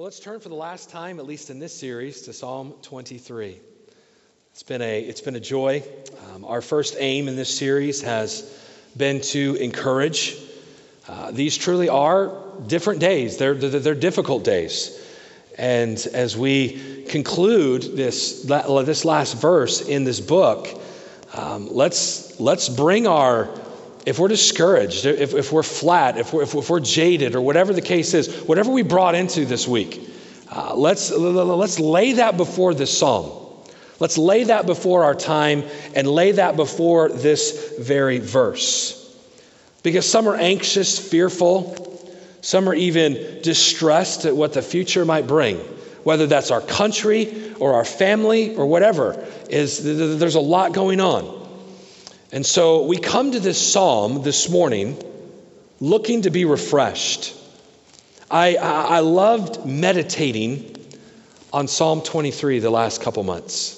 Well, let's turn for the last time, at least in this series, to Psalm 23. It's been a, it's been a joy. Um, our first aim in this series has been to encourage. Uh, these truly are different days, they're, they're, they're difficult days. And as we conclude this, this last verse in this book, um, let's, let's bring our if we're discouraged, if, if we're flat, if we're, if, we're jaded, or whatever the case is, whatever we brought into this week, uh, let's, let's lay that before this psalm. Let's lay that before our time and lay that before this very verse. Because some are anxious, fearful, some are even distressed at what the future might bring, whether that's our country or our family or whatever. Is there's a lot going on. And so we come to this psalm this morning looking to be refreshed. I, I, I loved meditating on Psalm 23 the last couple months.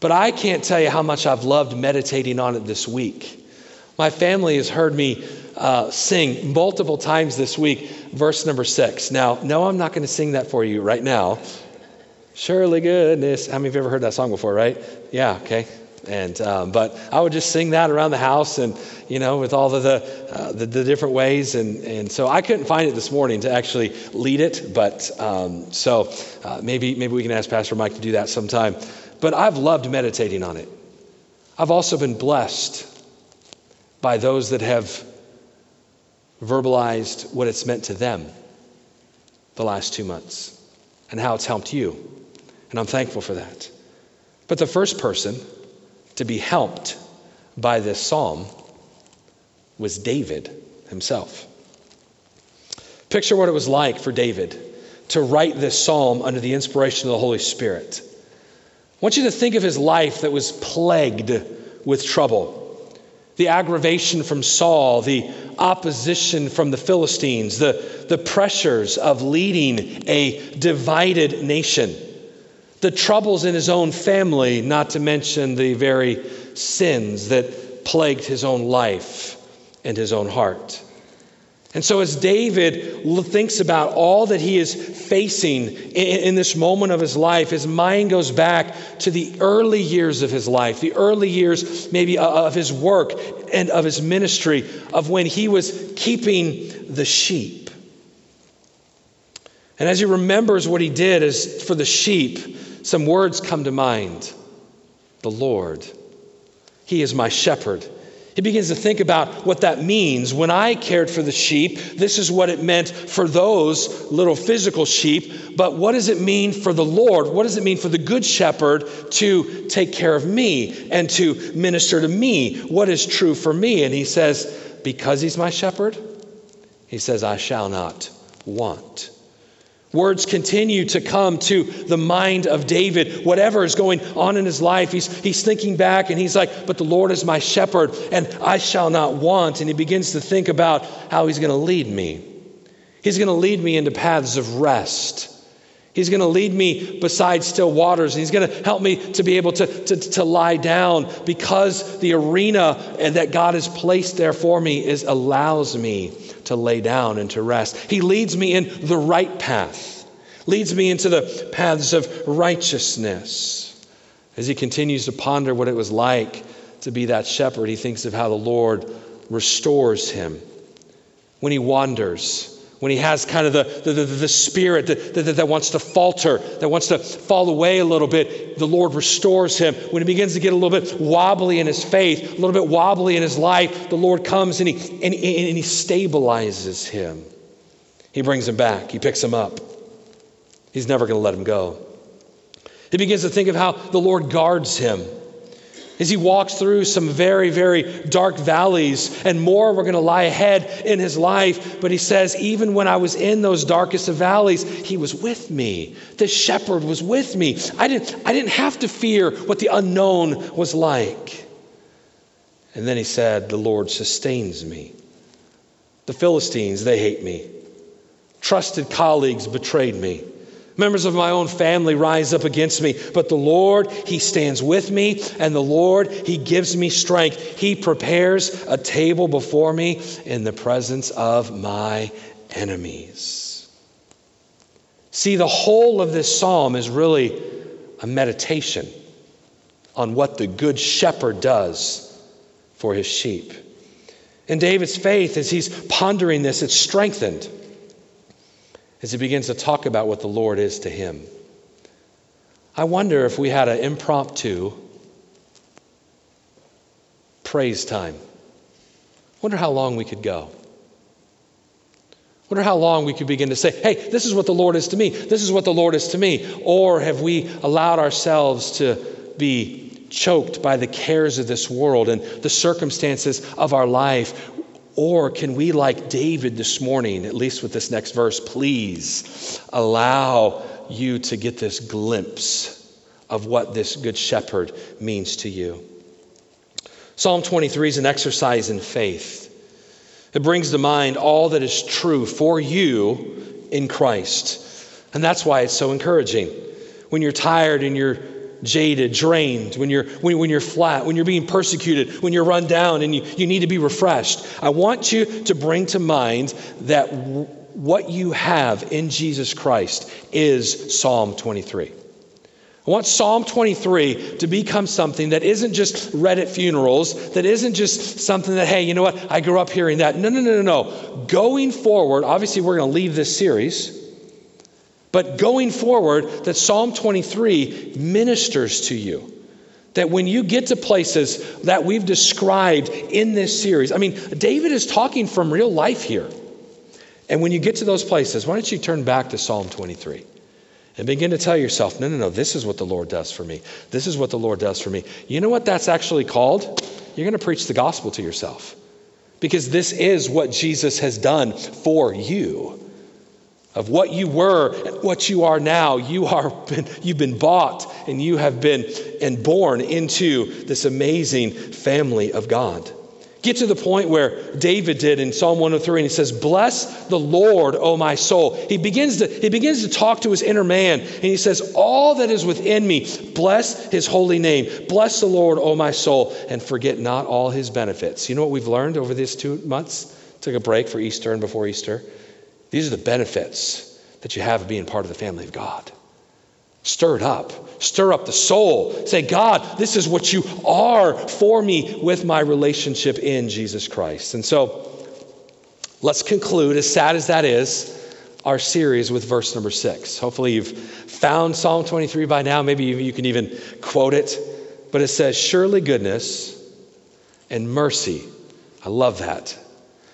But I can't tell you how much I've loved meditating on it this week. My family has heard me uh, sing multiple times this week, verse number six. Now, no, I'm not going to sing that for you right now. Surely goodness. How many of you ever heard that song before, right? Yeah, okay. And um, but I would just sing that around the house, and you know, with all of the, uh, the, the different ways, and and so I couldn't find it this morning to actually lead it, but um, so uh, maybe maybe we can ask Pastor Mike to do that sometime. But I've loved meditating on it. I've also been blessed by those that have verbalized what it's meant to them the last two months and how it's helped you, and I'm thankful for that. But the first person to be helped by this psalm was David himself. Picture what it was like for David to write this psalm under the inspiration of the Holy Spirit. I want you to think of his life that was plagued with trouble. The aggravation from Saul, the opposition from the Philistines, the, the pressures of leading a divided nation the troubles in his own family, not to mention the very sins that plagued his own life and his own heart. And so, as David thinks about all that he is facing in, this moment of his life, his mind goes back to the early years of his life, the early years maybe uh, of his work and of his ministry, of when he was keeping the sheep. And as he remembers what he did as for the sheep, some words come to mind the Lord. He is my shepherd. He begins to think about what that means. When I cared for the sheep, this is what it meant for those little physical sheep. But what does it mean for the Lord? What does it mean for the good shepherd to take care of me and to minister to me? What is true for me? And he says, Because he's my shepherd, he says, I shall not want. Words continue to come to the mind of David, whatever is going on in his life. He's, he's thinking back and he's like, But the Lord is my shepherd, and I shall not want. And he begins to think about how he's going to lead me. He's going to lead me into paths of rest. He's going to lead me beside still waters. And he's going to help me to be able to, to, to lie down because the arena that God has placed there for me is allows me to lay down and to rest. He leads me in the right path, leads me into the paths of righteousness. As he continues to ponder what it was like to be that shepherd, he thinks of how the Lord restores him when he wanders when he has kind of the, the, the, the spirit that, that, that, wants to falter, that wants to fall away a little bit, the Lord restores him. When he begins to get a little bit wobbly in his faith, a little bit wobbly in his life, the Lord comes and he, and, and he stabilizes him. He brings him back, he picks him up. He's never going to let him go. He begins to think of how the Lord guards him as he walks through some very, very dark valleys, and more were going to lie ahead in his life. But he says, even when I was in those darkest of valleys, he was with me. The shepherd was with me. I didn't, I didn't have to fear what the unknown was like. And then he said, The Lord sustains me. The Philistines, they hate me. Trusted colleagues betrayed me. Members of my own family rise up against me, but the Lord, He stands with me, and the Lord, He gives me strength. He prepares a table before me in the presence of my enemies. See, the whole of this psalm is really a meditation on what the good shepherd does for his sheep. And David's faith, as he's pondering this, it's strengthened as he begins to talk about what the Lord is to him. I wonder if we had an impromptu praise time. Wonder how long we could go. Wonder how long we could begin to say, hey, this is what the Lord is to me. This is what the Lord is to me. Or have we allowed ourselves to be choked by the cares of this world and the circumstances of our life? Or can we, like David this morning, at least with this next verse, please allow you to get this glimpse of what this good shepherd means to you? Psalm 23 is an exercise in faith. It brings to mind all that is true for you in Christ. And that's why it's so encouraging. When you're tired and you're jaded, drained, when you're, when, when you're flat, when you're being persecuted, when you're run down and you, you need to be refreshed, I want you to bring to mind that w- what you have in Jesus Christ is Psalm 23. I want Psalm 23 to become something that isn't just read at funerals, that isn't just something that, hey, you know what, I grew up hearing that. No, no, no, no, no. Going forward, obviously, we're going to leave this series, but going forward, that Psalm 23 ministers to you. That when you get to places that we've described in this series, I mean, David is talking from real life here. And when you get to those places, why don't you turn back to Psalm 23? and begin to tell yourself, no, no, no, this is what the Lord does for me. This is what the Lord does for me. You know what that's actually called? You're going to preach the gospel to yourself because this is what Jesus has done for you. Of what you were and what you are now, you are you've been bought and you have been and born into this amazing family of God. Get to the point where David did in Psalm 103, and he says, Bless the Lord, O my soul. He begins, to, he begins to talk to his inner man, and he says, All that is within me, bless his holy name. Bless the Lord, O my soul, and forget not all his benefits. You know what we've learned over these two months? Took a break for Easter and before Easter. These are the benefits that you have of being part of the family of God. Stir it up. Stir up the soul. Say, God, this is what you are for me with my relationship in Jesus Christ. And so let's conclude, as sad as that is, our series with verse number six. Hopefully, you've found Psalm 23 by now. Maybe you can even quote it. But it says, Surely goodness and mercy. I love that.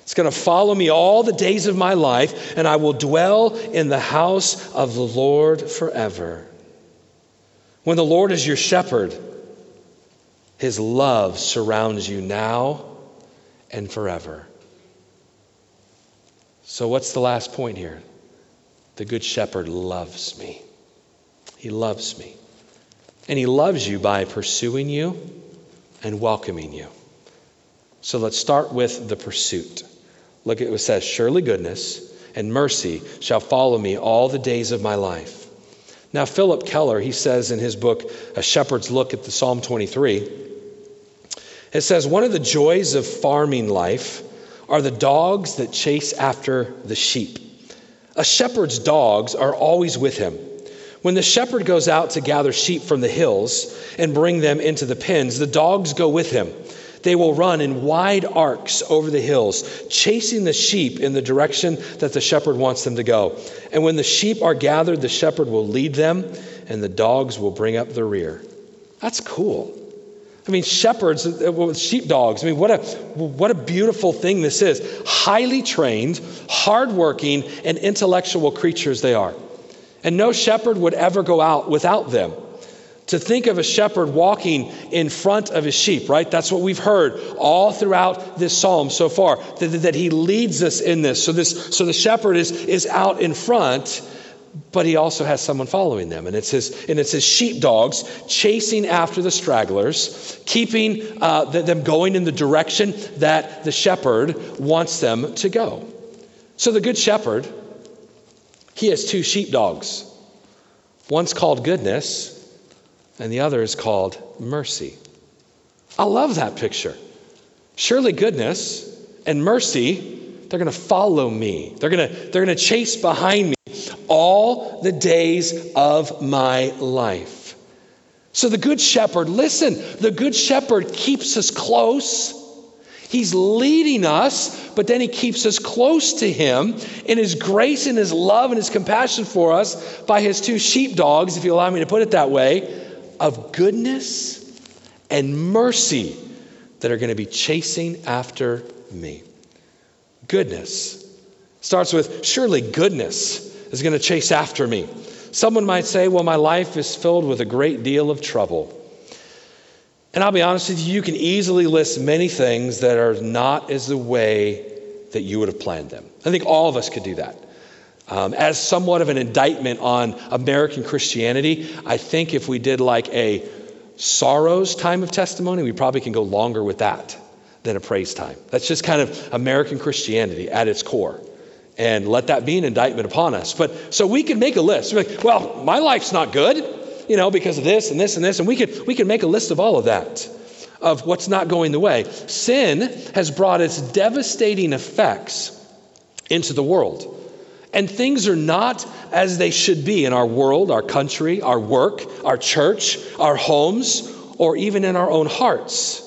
It's going to follow me all the days of my life, and I will dwell in the house of the Lord forever. When the Lord is your shepherd, his love surrounds you now and forever. So, what's the last point here? The Good Shepherd loves me. He loves me. And He loves you by pursuing you and welcoming you. So, let's start with the pursuit. Look at what it says Surely goodness and mercy shall follow me all the days of my life now, Phillip Keller, he says in his book, A Shepherd's Look at the Psalm 23, it says, One of the joys of farming life are the dogs that chase after the sheep. A shepherd's dogs are always with him. When the shepherd goes out to gather sheep from the hills and bring them into the pens, the dogs go with him. They will run in wide arcs over the hills, chasing the sheep in the direction that the shepherd wants them to go. And when the sheep are gathered, the shepherd will lead them, and the dogs will bring up the rear. That's cool. I mean, shepherds, sheepdogs. I mean, what a, what a beautiful thing this is. Highly trained, hardworking, and intellectual creatures they are. And no shepherd would ever go out without them to think of a shepherd walking in front of his sheep, right? That's what we've heard all throughout this psalm so far, that, that he leads us in this. So, this. so the shepherd is, is out in front, but he also has someone following them. And it's his, and it's his sheepdogs chasing after the stragglers, keeping uh, them going in the direction that the shepherd wants them to go. So the good shepherd, he has two sheepdogs. One's called goodness, and the other is called mercy. I love that picture. Surely goodness and mercy, they're going to follow me. They're going to they're going to chase behind me all the days of my life. So the Good Shepherd, listen, the Good Shepherd keeps us close. He's leading us, but then he keeps us close to him in his grace and his love and his compassion for us by his two sheepdogs, if you allow me to put it that way, of goodness and mercy that are going to be chasing after me. Goodness starts with surely goodness is going to chase after me. Someone might say, well, my life is filled with a great deal of trouble. And I'll be honest with you, you can easily list many things that are not as the way that you would have planned them. I think all of us could do that. Um, as somewhat of an indictment on American Christianity, I think if we did like a sorrows time of testimony, we probably can go longer with that than a praise time. That's just kind of American Christianity at its core. And let that be an indictment upon us. But so we can make a list. Like, well, my life's not good you know, because of this and this and this. And we could, we could make a list of all of that, of what's not going the way. Sin has brought its devastating effects into the world. And things are not as they should be in our world, our country, our work, our church, our homes, or even in our own hearts.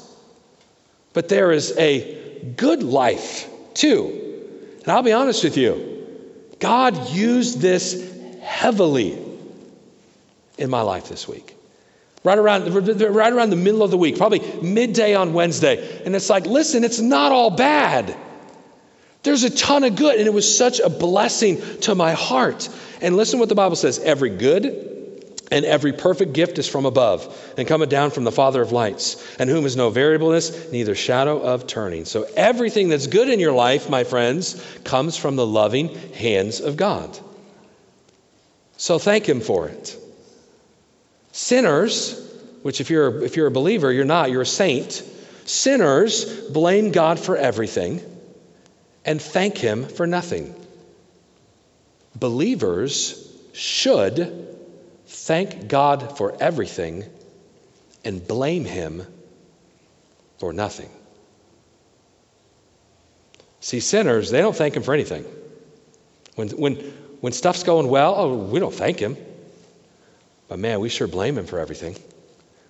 But there is a good life too. And I'll be honest with you, God used this heavily in my life this week. Right around, right around the middle of the week, probably midday on Wednesday. And it's like, listen, it's not all bad. There's a ton of good. And it was such a blessing to my heart. And listen what the Bible says every good and every perfect gift is from above and cometh down from the Father of lights, and whom is no variableness, neither shadow of turning. So everything that's good in your life, my friends, comes from the loving hands of God. So thank Him for it. Sinners, which if you're, if you're a believer, you're not, you're a saint. Sinners blame God for everything and thank Him for nothing. Believers should thank God for everything and blame Him for nothing. See, sinners, they don't thank Him for anything. When, when, when stuff's going well, oh, we don't thank Him. But man, we sure blame him for everything.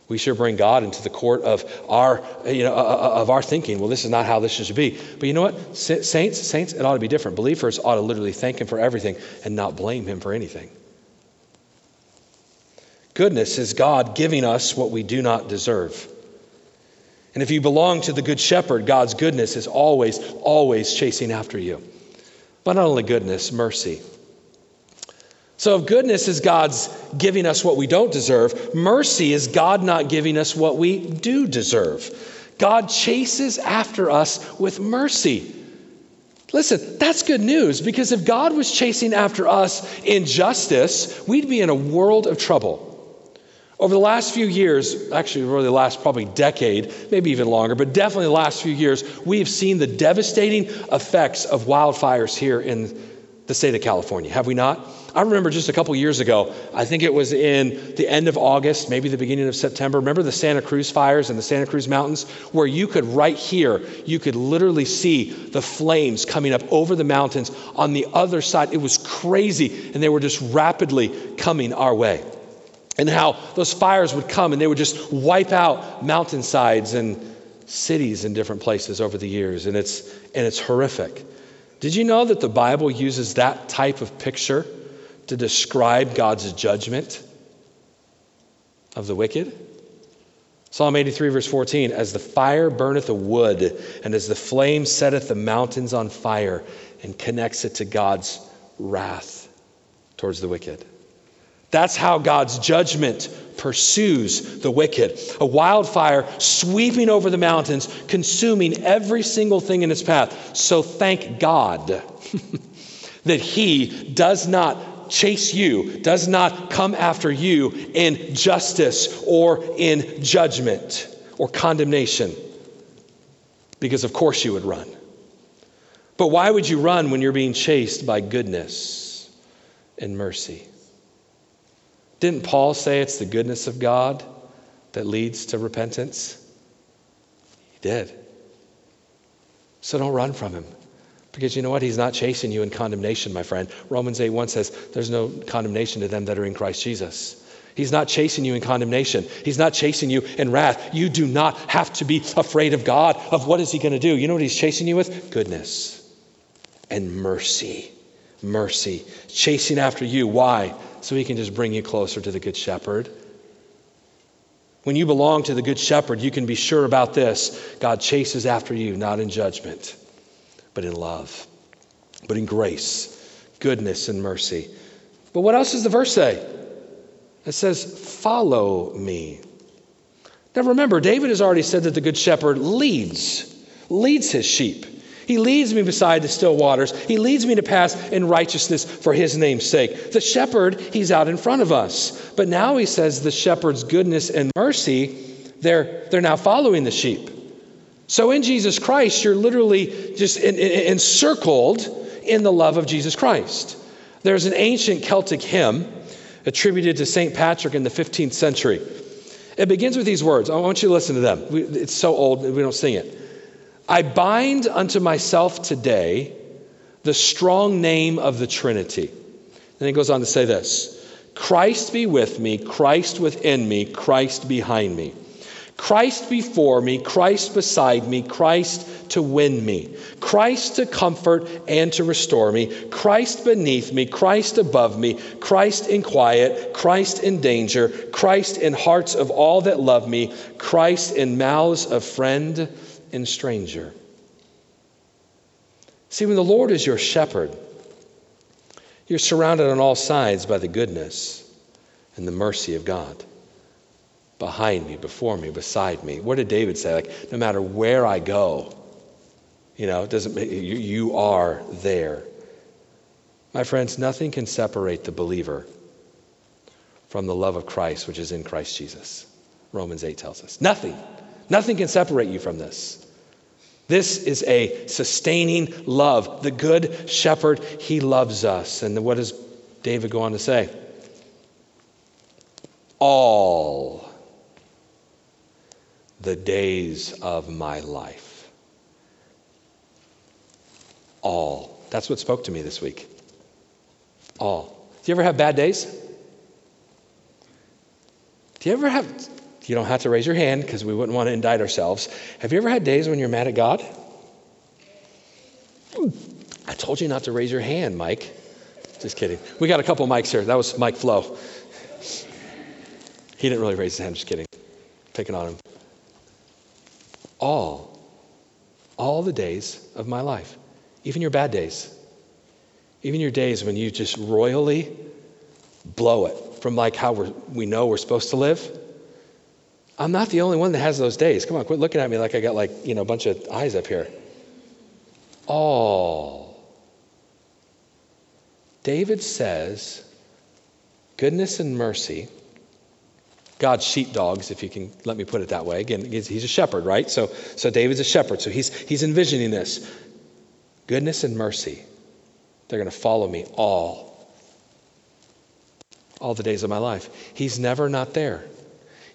We sure bring God into the court of our, you know, uh, uh, of our thinking. Well, this is not how this should be. But you know what? Saints, saints, it ought to be different. Believers ought to literally thank Him for everything and not blame Him for anything. Goodness is God giving us what we do not deserve. And if you belong to the Good Shepherd, God's goodness is always, always chasing after you. But not only goodness, mercy. So, if goodness is God's giving us what we don't deserve, mercy is God not giving us what we do deserve. God chases after us with mercy. Listen, that's good news because if God was chasing after us in justice, we'd be in a world of trouble. Over the last few years, actually, really the last probably decade, maybe even longer, but definitely the last few years, we have seen the devastating effects of wildfires here in the state of California, have we not? I remember just a couple years ago, I think it was in the end of August, maybe the beginning of September. Remember the Santa Cruz fires in the Santa Cruz Mountains, where you could, right here, you could literally see the flames coming up over the mountains on the other side. It was crazy, and they were just rapidly coming our way. And how those fires would come and they would just wipe out mountainsides and cities in different places over the years. And it's, and it's horrific. Did you know that the Bible uses that type of picture to describe God's judgment of the wicked? Psalm 83, verse 14 As the fire burneth a wood, and as the flame setteth the mountains on fire, and connects it to God's wrath towards the wicked. That's how God's judgment pursues the wicked. A wildfire sweeping over the mountains, consuming every single thing in its path. So thank God that He does chase you, does not come after you in justice or in judgment or condemnation. Because, of course, you would run. But why would you run when you're being chased by goodness and mercy? Didn't Paul say it's the goodness of God that leads to repentance? He did. So don't run from him. Because you know what? He's not chasing you in condemnation, my friend. Romans 8 1 says, There's no condemnation to them that are in Christ Jesus. He's not chasing you in condemnation. He's not chasing you in wrath. You do not have to be afraid of God, of what is He going to do. You know what He's chasing you with? Goodness and mercy. Mercy. Chasing after you. Why? So He can just bring you closer to the Good Shepherd. When you belong to the Good Shepherd, you can be sure about this God chases after you, not in judgment but in love, but in grace, goodness, and mercy. But what else does the verse say? It says, Follow me. Now remember, David has already said that the good shepherd leads, leads his sheep. He leads me beside the still waters. He leads me to pass in righteousness for his name's sake. The shepherd, he's out in front of us. But now he says the shepherd's goodness and mercy, they're, they're now following the sheep. So in Jesus Christ, you're literally just in, in, encircled in the love of Jesus Christ. There's an ancient Celtic hymn attributed to St. Patrick in the 15th century. It begins with these words. I want you to listen to them. It's so old, we don't sing it. I bind unto myself today the strong name of the Trinity. Then he goes on to say this Christ be with me, Christ within me, Christ behind me. Christ before me, Christ beside me, Christ to win me, Christ to comfort and to restore me, Christ beneath me, Christ above me, Christ in quiet, Christ in danger, Christ in hearts of all that love me, Christ in mouths of friend and stranger. See, when the Lord is your shepherd, you're surrounded on all sides by the goodness and the mercy of God behind me, before me, beside me. What did David say? Like, no matter where I go, you know, it doesn't you, you are there. My friends, nothing can separate the believer from the love of Christ, which is in Christ Jesus. Romans 8 tells us. Nothing. Nothing can separate you from this. This is a sustaining love. The good shepherd, he loves us. And what does David go on to say? All the days of my life. All. That's what spoke to me this week. All. Do you ever have bad days? Do you ever have, you don't have to raise your hand because we wouldn't want to indict ourselves. Have you ever had days when you're mad at God? I told you not to raise your hand, Mike. Just kidding. We got a couple mics here. That was Mike Flo. He didn't really raise his hand, just kidding. Picking on him all, all the days of my life, even your bad days, even your days when you just royally blow it from like how we we know we're supposed to live. I'm not the only one that has those days. Come on, quit looking at me like I got like, you know, a bunch of eyes up here. All. David says, goodness and mercy God's sheepdogs, if you can let me put it that way. Again, he's, a shepherd, right? So, so David's a shepherd. So he's, he's envisioning this goodness and mercy. They're going to follow me all, all the days of my life. He's never not there.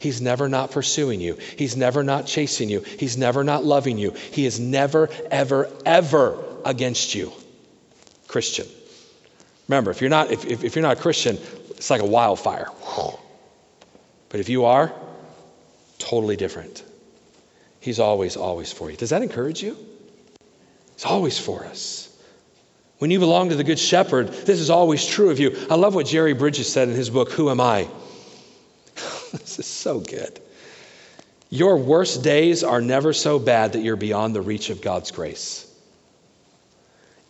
He's never not pursuing you. He's never not chasing you. He's never not loving you. He is never, ever, ever against you. Christian. Remember, if you're not, if, if, if you're not a Christian, it's like a wildfire. But if you are, totally different. He's always, always for you. Does that encourage you? He's always for us. When you belong to the Good Shepherd, this is always true of you. I love what Jerry Bridges said in his book, Who Am I? this is so good. Your worst days are never so bad that you're beyond the reach of God's grace.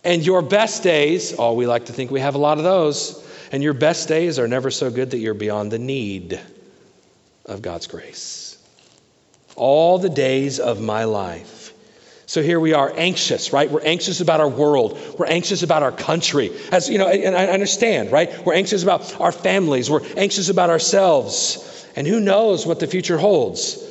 And your best days, oh, we like to think we have a lot of those, and your best days are never so good that you're beyond the need of God's grace. All the days of my life. So here we are anxious, right? We're anxious about our world. We're anxious about our country. As you know, and I understand, right? We're anxious about our families. We're anxious about ourselves. And who knows what the future holds.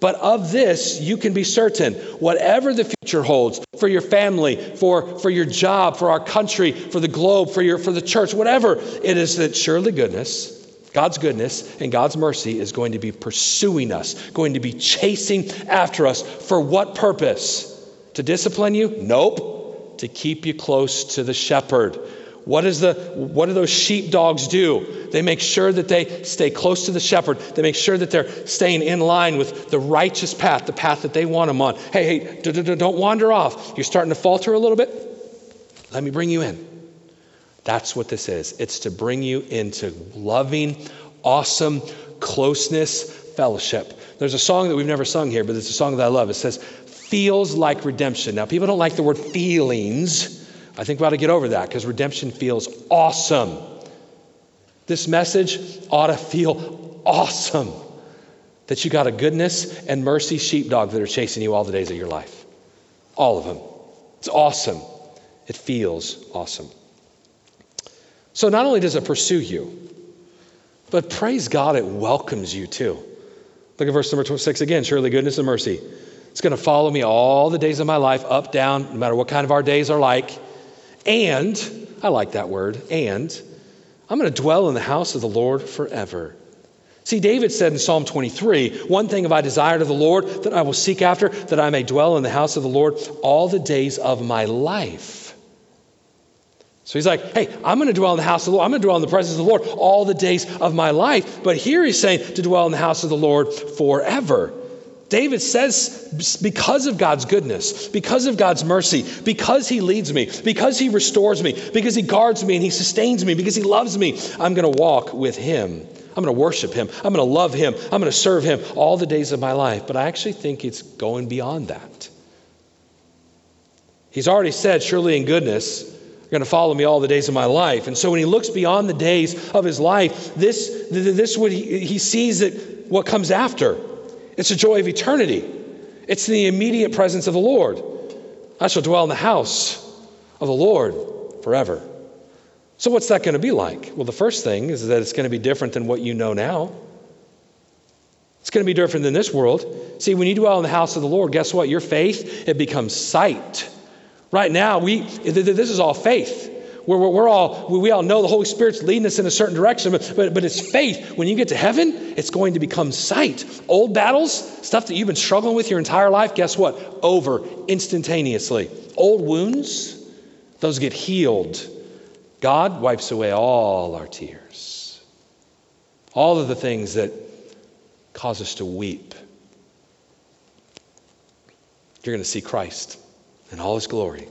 But of this, you can be certain. Whatever the future holds for your family, for, for your job, for our country, for the globe, for, your, for the church, whatever, it is that surely goodness God's goodness and God's mercy is going to be pursuing us, going to be chasing after us. For what purpose? To discipline you? Nope. to keep you close to the shepherd. What, is the, what do those sheep dogs do? They make sure that they stay close to the shepherd. They make sure that they're staying in line with the righteous path, the path that they want them on. Hey, hey, don't wander off. You're starting to falter a little bit? Let me bring you in. That's what this is. It's to bring you into loving, awesome closeness, fellowship. There's a song that we've never sung here, but it's a song that I love. It says, Feels like redemption. Now, people don't like the word feelings. I think we ought to get over that because redemption feels awesome. This message ought to feel awesome that you got a goodness and mercy sheepdog that are chasing you all the days of your life. All of them. It's awesome. It feels awesome. So not only does it pursue you, but praise God, it welcomes you too. Look at verse number 26 again. Surely goodness and mercy. It's going to follow me all the days of my life, up, down, no matter what kind of our days are like. And, I like that word, and I'm going to dwell in the house of the Lord forever. See, David said in Psalm 23, One thing have I desired of the Lord that I will seek after, that I may dwell in the house of the Lord all the days of my life. So he's like, hey, I'm going to dwell in the house of the Lord. I'm going to dwell in the presence of the Lord all the days of my life. But here he's saying to dwell in the house of the Lord forever. David says, because of God's goodness, because of God's mercy, because he leads me, because he restores me, because he guards me and he sustains me, because he loves me, I'm going to walk with him. I'm going to worship him. I'm going to love him. I'm going to serve him all the days of my life. But I actually think it's going beyond that. He's already said, surely in goodness, going to follow me all the days of my life. And so when he looks beyond the days of his life, this, this what he, he sees that what comes after. It's the joy of eternity. It's the immediate presence of the Lord. I shall dwell in the house of the Lord forever. So, what's that going to be like? Well, the first thing is that it's going to be different than what you know now. It's going to be different than this world. See, when you dwell in the house of the Lord, guess what? Your faith, it becomes sight. Right now, we, this is all faith. We're, we're, all, we all know the Holy Spirit's leading us in a certain direction, but, but, but it's faith. When you get to heaven, it's going to become sight. Old battles, stuff that you've been struggling with your entire life, guess what? Over instantaneously. Old wounds, those get healed. God wipes away all our tears. All of the things that cause us to weep. You're going to see Christ in all his glory.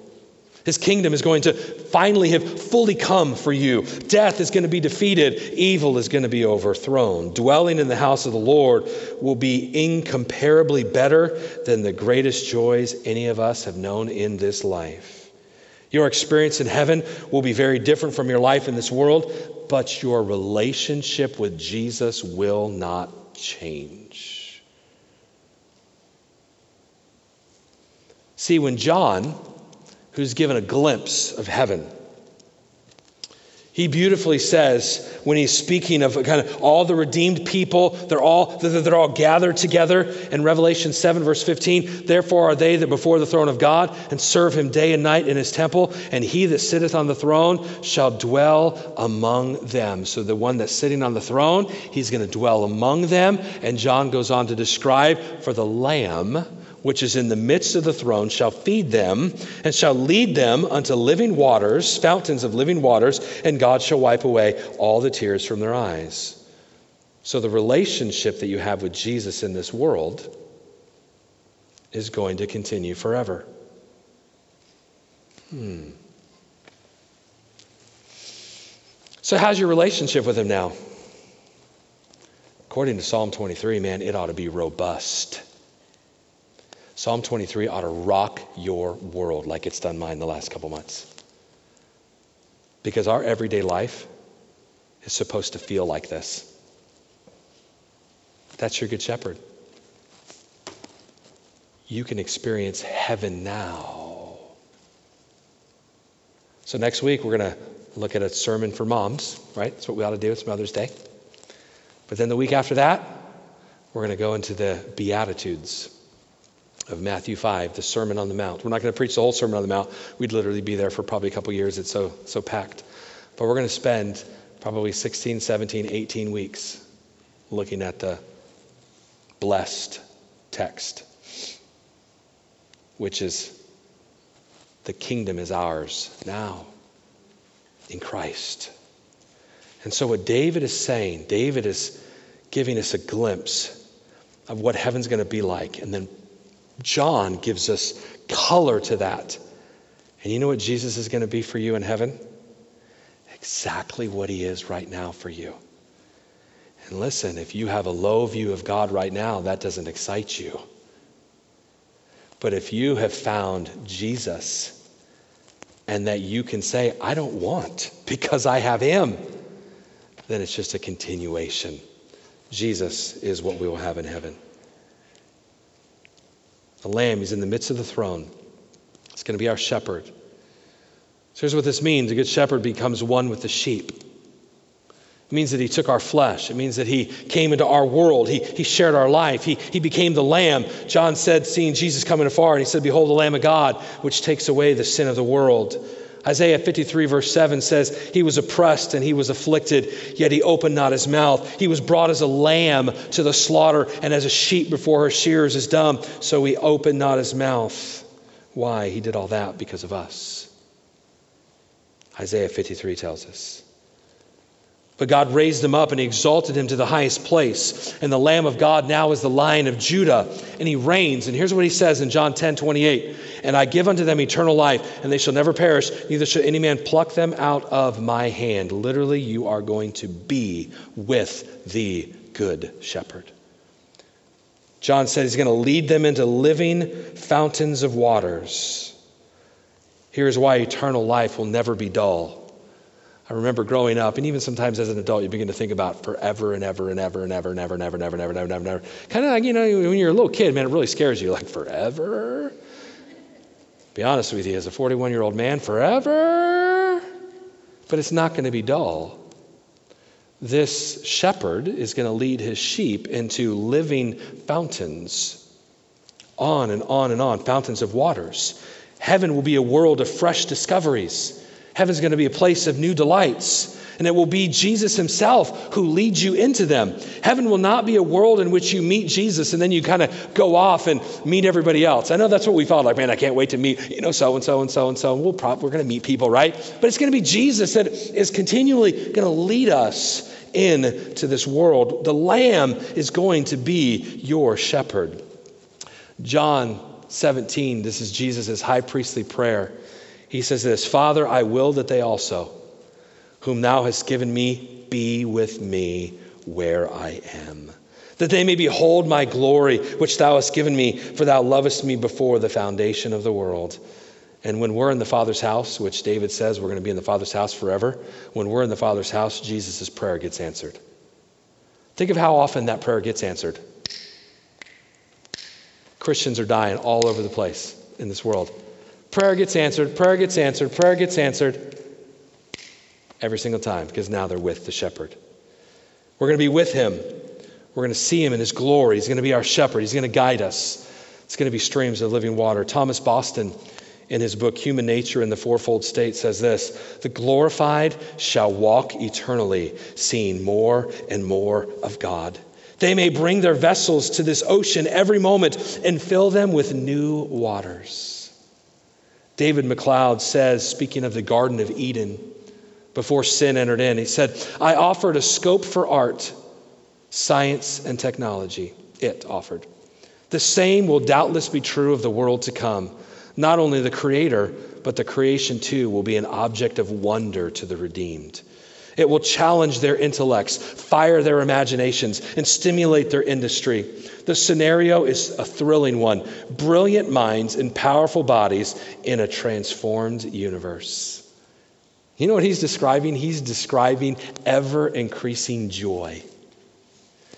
His kingdom is going to finally have fully come for you. Death is going to be defeated. Evil is going to be overthrown. Dwelling in the house of the Lord will be incomparably better than the greatest joys any of us have known in this life. Your experience in heaven will be very different from your life in this world, but your relationship with Jesus will not change. See, when John who's given a glimpse of heaven. He beautifully says when he's speaking of kind of all the redeemed people, they're all they're all gathered together in Revelation 7 verse 15. Therefore are they that before the throne of God and serve him day and night in his temple, and he that sitteth on the throne shall dwell among them. So the one that's sitting on the throne, he's going to dwell among them, and John goes on to describe for the lamb which is in the midst of the throne, shall feed them and shall lead them unto living waters, fountains of living waters, and God shall wipe away all the tears from their eyes. So the relationship that you have with Jesus in this world is going to continue forever. Hmm. So, how's your relationship with Him now? According to Psalm 23, man, it ought to be robust. Psalm 23 ought to rock your world like it's done mine the last couple months. Because our everyday life is supposed to feel like this. That's your good shepherd. You can experience heaven now. So, next week, we're going to look at a sermon for moms, right? That's what we ought to do. It's Mother's Day. But then the week after that, we're going to go into the Beatitudes of Matthew 5, the Sermon on the Mount. We're not going to preach the whole Sermon on the Mount. We'd literally be there for probably a couple years. It's so, so packed. But we're going to spend probably 16, 17, 18 weeks looking at the blessed text, which is The kingdom is ours now in Christ. And so, what David is saying, David is giving us a glimpse of what heaven's going to be like. And then John gives us color to that. And you know what Jesus is going to be for you in heaven? Exactly what he is right now for you. And listen, if you have a low view of God right now, that doesn't excite you. But if you have found Jesus and that you can say, I don't want because I have him, then it's just a continuation. Jesus is what we will have in heaven. The Lamb is in the midst of the throne. It's going to be our shepherd. So here's what this means a good shepherd becomes one with the sheep. It means that he took our flesh. It means that he came into our world. He, he shared our life. He, he became the lamb. John said, seeing Jesus coming afar, and he said, Behold, the Lamb of God, which takes away the sin of the world. Isaiah 53, verse 7 says, He was oppressed and he was afflicted, yet he opened not his mouth. He was brought as a lamb to the slaughter, and as a sheep before her shears is dumb, so he opened not his mouth. Why? He did all that because of us. Isaiah 53 tells us. But God raised him up and he exalted him to the highest place. And the Lamb of God now is the Lion of Judah, and he reigns. And here's what he says in John 10 28 And I give unto them eternal life, and they shall never perish, neither shall any man pluck them out of my hand. Literally, you are going to be with the Good Shepherd. John said he's going to lead them into living fountains of waters. Here's why eternal life will never be dull. I remember growing up, and even sometimes as an adult, you begin to think about forever and ever and ever and ever and ever and ever and ever and ever and ever and ever. Kind of like, you know, when you're a little kid, man, it really scares you. Like, forever? Be honest with you, as a 41 year old man, forever? But it's not going to be dull. This shepherd is going to lead his sheep into living fountains, on and on and on, fountains of waters. Heaven will be a world of fresh discoveries. Heaven's going to be a place of new delights. And it will be Jesus himself who leads you into them. Heaven will not be a world in which you meet Jesus and then you kind of go off and meet everybody else. I know that's what we thought, like, man, I can't wait to meet, you know, so and so and so and so. We'll prob- we're going to meet people, right? But it's going to be Jesus that is continually going to lead us into this world. The Lamb is going to be your shepherd. John 17, this is Jesus' high priestly prayer. He says this Father, I will that they also, whom thou hast given me, be with me where I am. That they may behold my glory, which thou hast given me, for thou lovest me before the foundation of the world. And when we're in the Father's house, which David says we're going to be in the Father's house forever, when we're in the Father's house, Jesus' prayer gets answered. Think of how often that prayer gets answered. Christians are dying all over the place in this world. Prayer gets answered, prayer gets answered, prayer gets answered every single time because now they're with the shepherd. We're going to be with him. We're going to see him in his glory. He's going to be our shepherd. He's going to guide us. It's going to be streams of living water. Thomas Boston, in his book Human Nature in the Fourfold State, says this The glorified shall walk eternally, seeing more and more of God. They may bring their vessels to this ocean every moment and fill them with new waters. David McLeod says, speaking of the Garden of Eden, before sin entered in, he said, I offered a scope for art, science, and technology. It offered. The same will doubtless be true of the world to come. Not only the Creator, but the creation too will be an object of wonder to the redeemed. It will challenge their intellects, fire their imaginations, and stimulate their industry. The scenario is a thrilling one brilliant minds and powerful bodies in a transformed universe. You know what he's describing? He's describing ever increasing joy.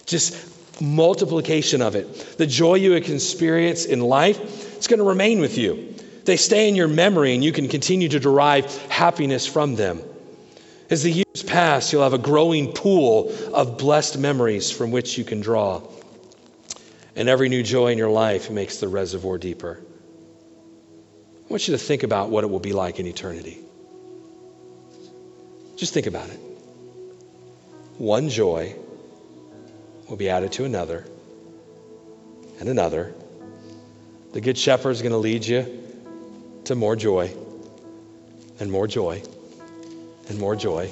Just multiplication of it. The joy you experience in life, it's going to remain with you. They stay in your memory and you can continue to derive happiness from them. As the years pass, you'll have a growing pool of blessed memories from which you can draw. And every new joy in your life makes the reservoir deeper. I want you to think about what it will be like in eternity. Just think about it. One joy will be added to another and another. The Good Shepherd is going to lead you to more joy and more joy and more joy.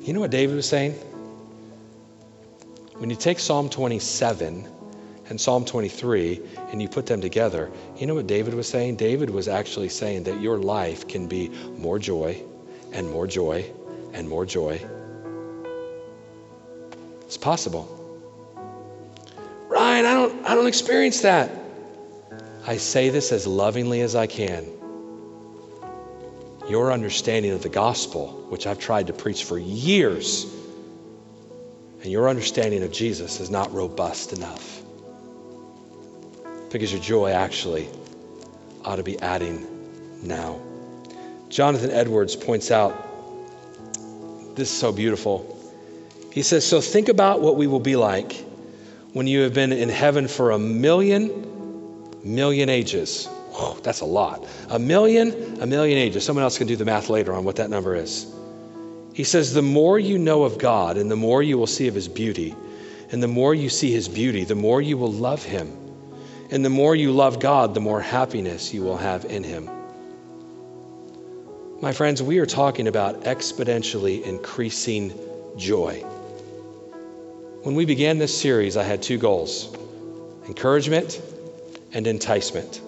You know what David was saying? When you take Psalm 27 and Psalm 23 and you put them together, you know what David was saying? David was actually saying that your life can be more joy and more joy and more joy. It's possible. Ryan, I don't, I don't experience that. I say this as lovingly as I can. Your understanding of the gospel, which I've tried to preach for years, and your understanding of Jesus is not robust enough. Because your joy actually ought to be adding now. Jonathan Edwards points out this is so beautiful. He says, So think about what we will be like when you have been in heaven for a million, million ages. Whoa, that's a lot. A million, a million ages. Someone else can do the math later on what that number is. He says, The more you know of God and the more you will see of his beauty, and the more you see his beauty, the more you will love him. And the more you love God, the more happiness you will have in him. My friends, we are talking about exponentially increasing joy. When we began this series, I had two goals encouragement and enticement.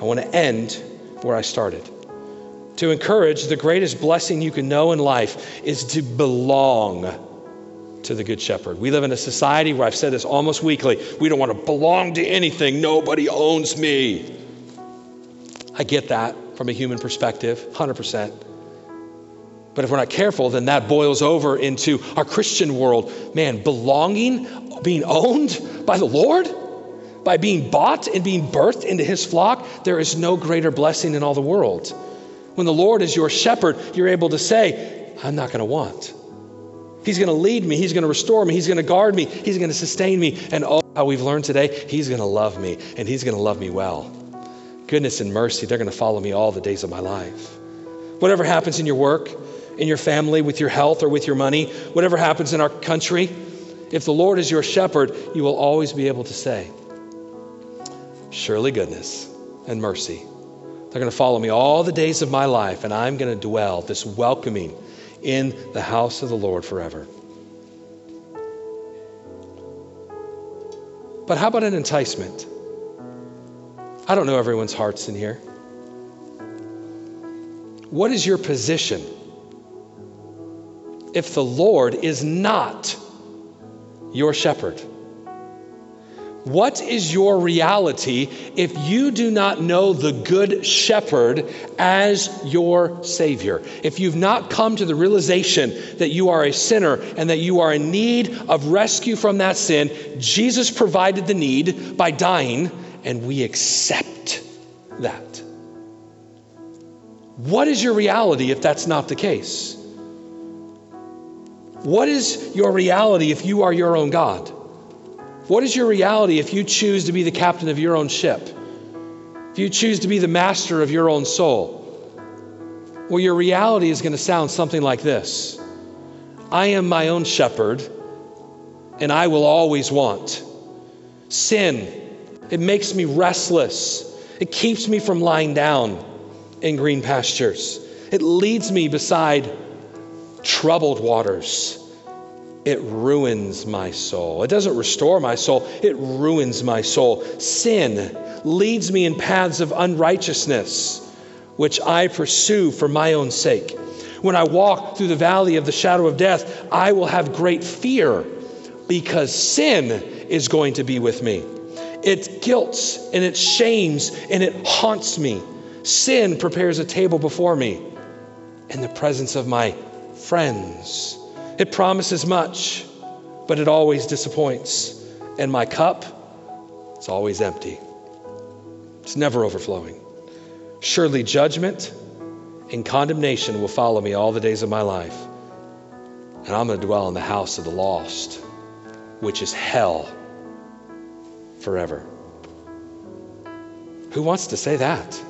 I want to end where I started. To encourage, the greatest blessing you can know in life is to belong to the Good Shepherd. We live in a society where I've said this almost weekly we don't want to belong to anything, nobody owns me. I get that from a human perspective, 100%. But if we're not careful, then that boils over into our Christian world. Man, belonging, being owned by the Lord, by being bought and being birthed into his flock, there is no greater blessing in all the world. When the Lord is your shepherd, you're able to say, I'm not going to want. He's going to lead me. He's going to restore me. He's going to guard me. He's going to sustain me. And oh, how we've learned today, He's going to love me and He's going to love me well. Goodness and mercy, they're going to follow me all the days of my life. Whatever happens in your work, in your family, with your health, or with your money, whatever happens in our country, if the Lord is your shepherd, you will always be able to say, Surely goodness and mercy. They're going to follow me all the days of my life, and I'm going to dwell this welcoming in the house of the Lord forever. But how about an enticement? I don't know everyone's hearts in here. What is your position if the Lord is not your shepherd? What is your reality if you do not know the Good Shepherd as your Savior? If you've not come to the realization that you are a sinner and that you are in need of rescue from that sin, Jesus provided the need by dying, and we accept that. What is your reality if that's not the case? What is your reality if you are your own God? What is your reality if you choose to be the captain of your own ship? If you choose to be the master of your own soul? Well, your reality is going to sound something like this I am my own shepherd, and I will always want. Sin, it makes me restless, it keeps me from lying down in green pastures, it leads me beside troubled waters it ruins my soul. It doesn't restore my soul, it ruins my soul. Sin leads me in paths of unrighteousness, which I pursue for my own sake. When I walk through the valley of the shadow of death, I will have great fear because sin is going to be with me. It guilts and it shames and it haunts me. Sin prepares a table before me in the presence of my friends. It promises much, but it always disappoints. And my cup, it's always empty. It's never overflowing. Surely judgment and condemnation will follow me all the days of my life. And I'm going to dwell in the house of the lost, which is hell forever. Who wants to say that?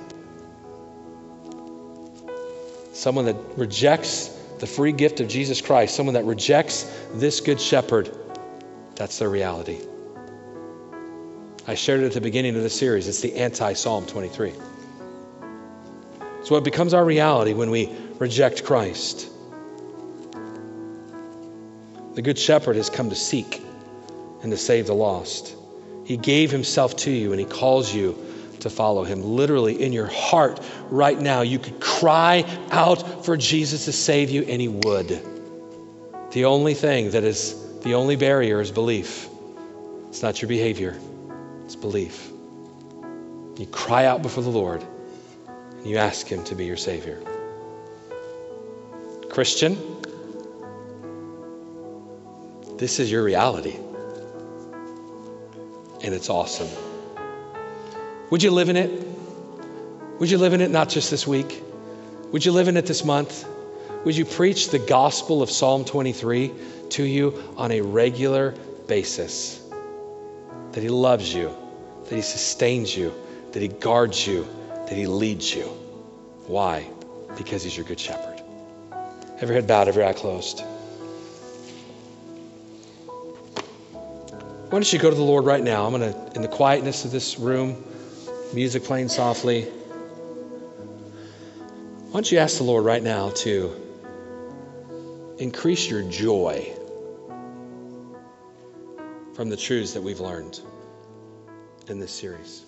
Someone that rejects the free gift of Jesus Christ, someone that rejects this good shepherd, that's their reality. I shared it at the beginning of the series. It's the anti Psalm 23. So what becomes our reality when we reject Christ. The Good Shepherd has come to seek and to save the lost. He gave himself to you and he calls you to follow him. Literally, in your heart right now, you could cry out for Jesus to save you, and he would. The only thing that is the only barrier is belief. It's not your behavior, it's belief. You cry out before the Lord and you ask him to be your Savior. Christian, this is your reality. And it's awesome. Would you live in it? Would you live in it not just this week? Would you live in it this month? Would you preach the gospel of Psalm 23 to you on a regular basis? That He loves you, that He sustains you, that He guards you, that He leads you. Why? Because He's your good shepherd. Every head bowed, every eye closed. Why don't you go to the Lord right now? I'm going to, in the quietness of this room, music playing softly. Why don't you ask the Lord right now to increase your joy from the truths that we've learned in this series?